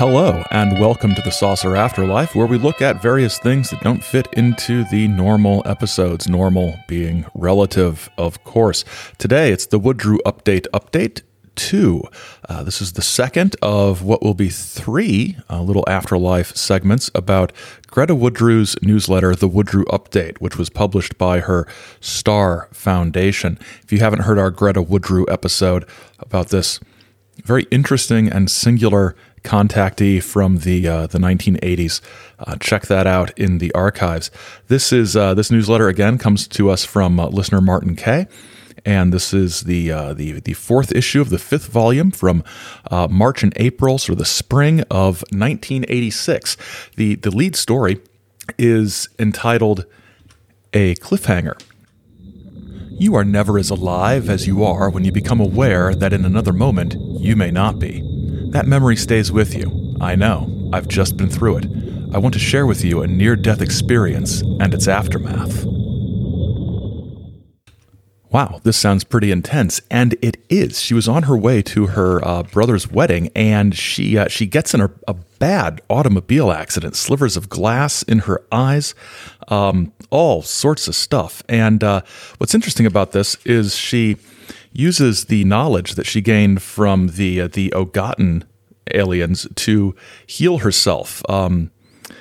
Hello, and welcome to the Saucer Afterlife, where we look at various things that don't fit into the normal episodes, normal being relative, of course. Today, it's the Woodrew Update Update 2. Uh, this is the second of what will be three uh, little afterlife segments about Greta Woodrew's newsletter, The Woodrew Update, which was published by her Star Foundation. If you haven't heard our Greta Woodrew episode about this very interesting and singular contactee from the uh, the 1980s. Uh, check that out in the archives. This is uh, this newsletter again comes to us from uh, listener Martin Kay. And this is the uh, the the fourth issue of the fifth volume from uh, March and April, of the spring of 1986. The the lead story is entitled "A Cliffhanger." You are never as alive as you are when you become aware that in another moment you may not be. That memory stays with you. I know. I've just been through it. I want to share with you a near death experience and its aftermath. Wow, this sounds pretty intense, and it is. She was on her way to her uh, brother's wedding, and she uh, she gets in a, a, bad automobile accident. Slivers of glass in her eyes, um, all sorts of stuff. And uh, what's interesting about this is she uses the knowledge that she gained from the uh, the Ogaton aliens to heal herself. Um,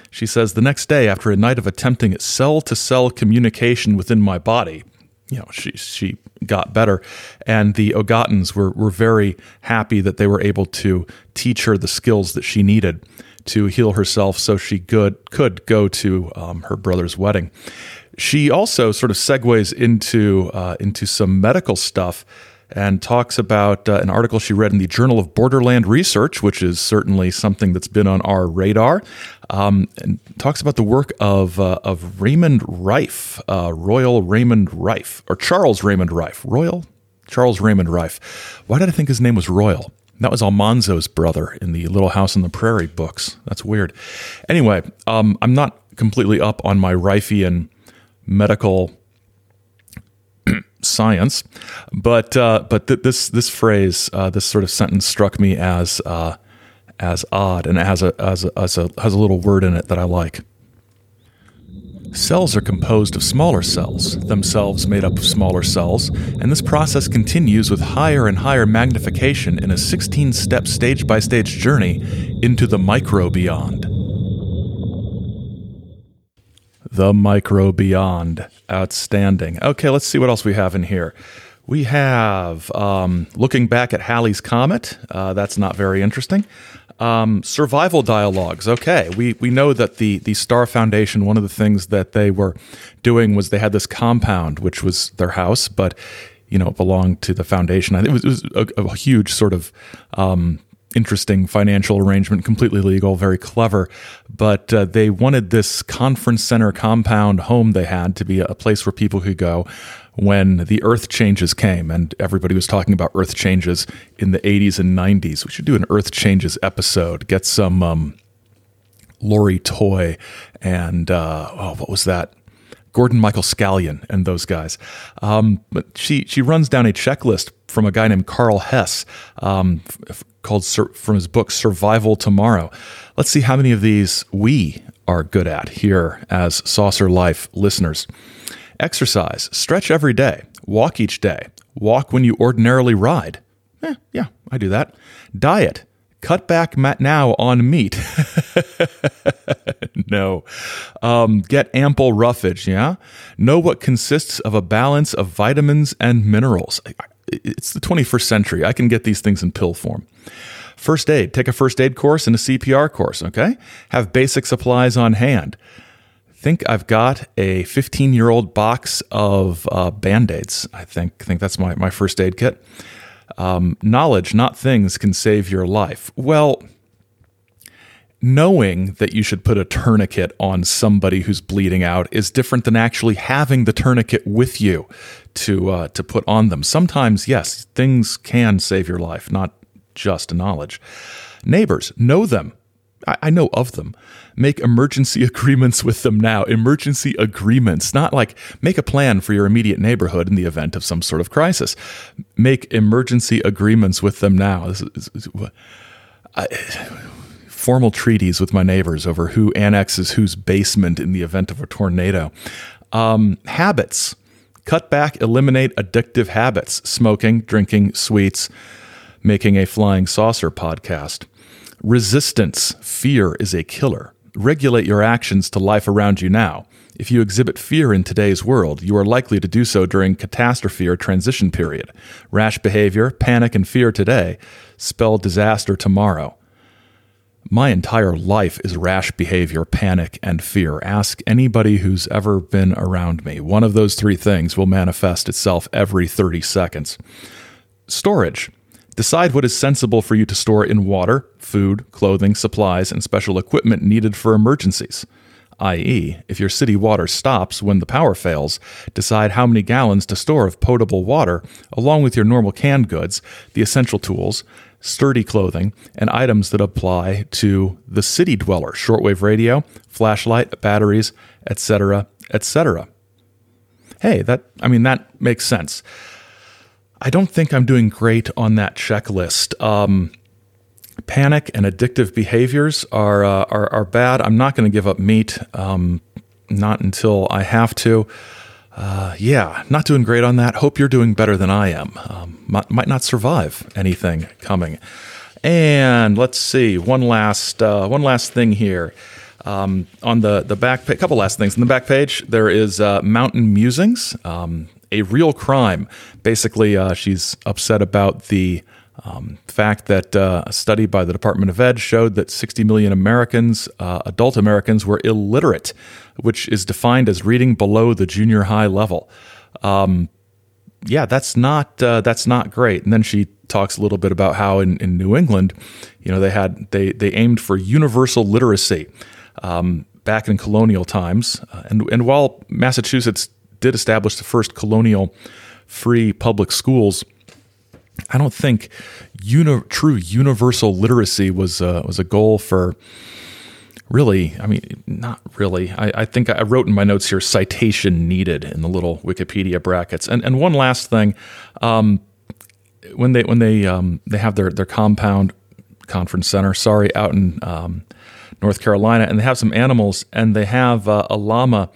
she says the next day, after a night of attempting cell to cell communication within my body, you know, she she got better, and the Ogatans were were very happy that they were able to teach her the skills that she needed to heal herself, so she could could go to um, her brother's wedding. She also sort of segues into uh, into some medical stuff and talks about uh, an article she read in the Journal of Borderland Research, which is certainly something that's been on our radar, um, and talks about the work of uh, of Raymond Rife, uh, Royal Raymond Rife, or Charles Raymond Rife, Royal Charles Raymond Rife. Why did I think his name was Royal? That was Almanzo's brother in the Little House on the Prairie books. That's weird. Anyway, um, I'm not completely up on my Rifean medical science, but uh, but th- this this phrase, uh, this sort of sentence, struck me as uh, as odd and has a, as a as a has a little word in it that I like. Cells are composed of smaller cells, themselves made up of smaller cells, and this process continues with higher and higher magnification in a 16 step stage by stage journey into the micro beyond. The micro beyond. Outstanding. Okay, let's see what else we have in here. We have um, looking back at Halley's Comet. Uh, that's not very interesting. Um, survival dialogues. Okay, we we know that the the Star Foundation. One of the things that they were doing was they had this compound, which was their house, but you know it belonged to the foundation. It was, it was a, a, huge sort of um, interesting financial arrangement, completely legal, very clever. But uh, they wanted this conference center compound home they had to be a place where people could go when the earth changes came. And everybody was talking about earth changes in the 80s and 90s. We should do an earth changes episode, get some um, Lori Toye and, uh, oh, what was that? Gordon Michael Scallion and those guys. Um, but she she runs down a checklist from a guy named Carl Hess um, f- called from his book Survival Tomorrow. Let's see how many of these we are good at here as Saucer Life listeners. Exercise, stretch every day, walk each day, walk when you ordinarily ride. Eh, yeah, I do that. Diet, cut back now on meat. no. Um, get ample roughage, yeah? Know what consists of a balance of vitamins and minerals. It's the 21st century. I can get these things in pill form. First aid, take a first aid course and a CPR course, okay? Have basic supplies on hand. Think I've got a 15 year old box of uh, band aids. I think, think that's my, my first aid kit. Um, knowledge, not things, can save your life. Well, knowing that you should put a tourniquet on somebody who's bleeding out is different than actually having the tourniquet with you to uh, to put on them. Sometimes, yes, things can save your life, not just knowledge. Neighbors, know them. I, I know of them. Make emergency agreements with them now. Emergency agreements, not like make a plan for your immediate neighborhood in the event of some sort of crisis. Make emergency agreements with them now. This is, I, formal treaties with my neighbors over who annexes whose basement in the event of a tornado. Um, habits. Cut back, eliminate addictive habits smoking, drinking, sweets, making a flying saucer podcast. Resistance. Fear is a killer. Regulate your actions to life around you now. If you exhibit fear in today's world, you are likely to do so during catastrophe or transition period. Rash behavior, panic, and fear today spell disaster tomorrow. My entire life is rash behavior, panic, and fear. Ask anybody who's ever been around me. One of those three things will manifest itself every 30 seconds. Storage. Decide what is sensible for you to store in water, food, clothing, supplies, and special equipment needed for emergencies i.e., if your city water stops when the power fails, decide how many gallons to store of potable water, along with your normal canned goods, the essential tools, sturdy clothing, and items that apply to the city dweller shortwave radio, flashlight, batteries, etc., etc. Hey, that I mean that makes sense. I don't think I'm doing great on that checklist. Um, panic and addictive behaviors are uh, are, are, bad. I'm not going to give up meat, um, not until I have to. Uh, yeah, not doing great on that. Hope you're doing better than I am. Um, might, might, not survive anything coming. And let's see one last uh, one last thing here. Um, on the the back a couple last things in the back page. There is uh, Mountain Musings, um, a real crime. Basically, uh, she's upset about the um, fact that uh, a study by the Department of Ed showed that 60 million Americans, uh, adult Americans, were illiterate, which is defined as reading below the junior high level. Um, yeah, that's not uh, that's not great. And then she talks a little bit about how in, in New England, you know, they had they they aimed for universal literacy um, back in colonial times, uh, and and while Massachusetts did establish the first colonial free public schools I don't think uni- true universal literacy was uh, was a goal for really. I mean, not really. I, I, think I wrote in my notes here citation needed in the little Wikipedia brackets. And and one last thing, um, when they when they um, they have their their compound conference center, sorry, out in um, North Carolina, and they have some animals, and they have uh, a llama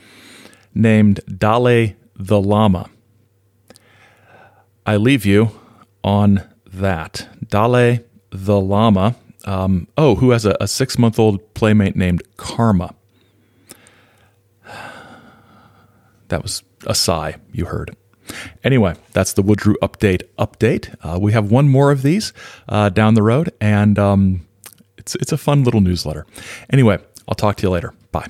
named Dale the llama. I leave you on that. Dale the llama, um, oh, who has a, a six month old playmate named Karma. That was a sigh you heard. Anyway, that's the Woodrew update update. Uh, we have one more of these uh, down the road, and um, it's it's a fun little newsletter. Anyway, I'll talk to you later. Bye.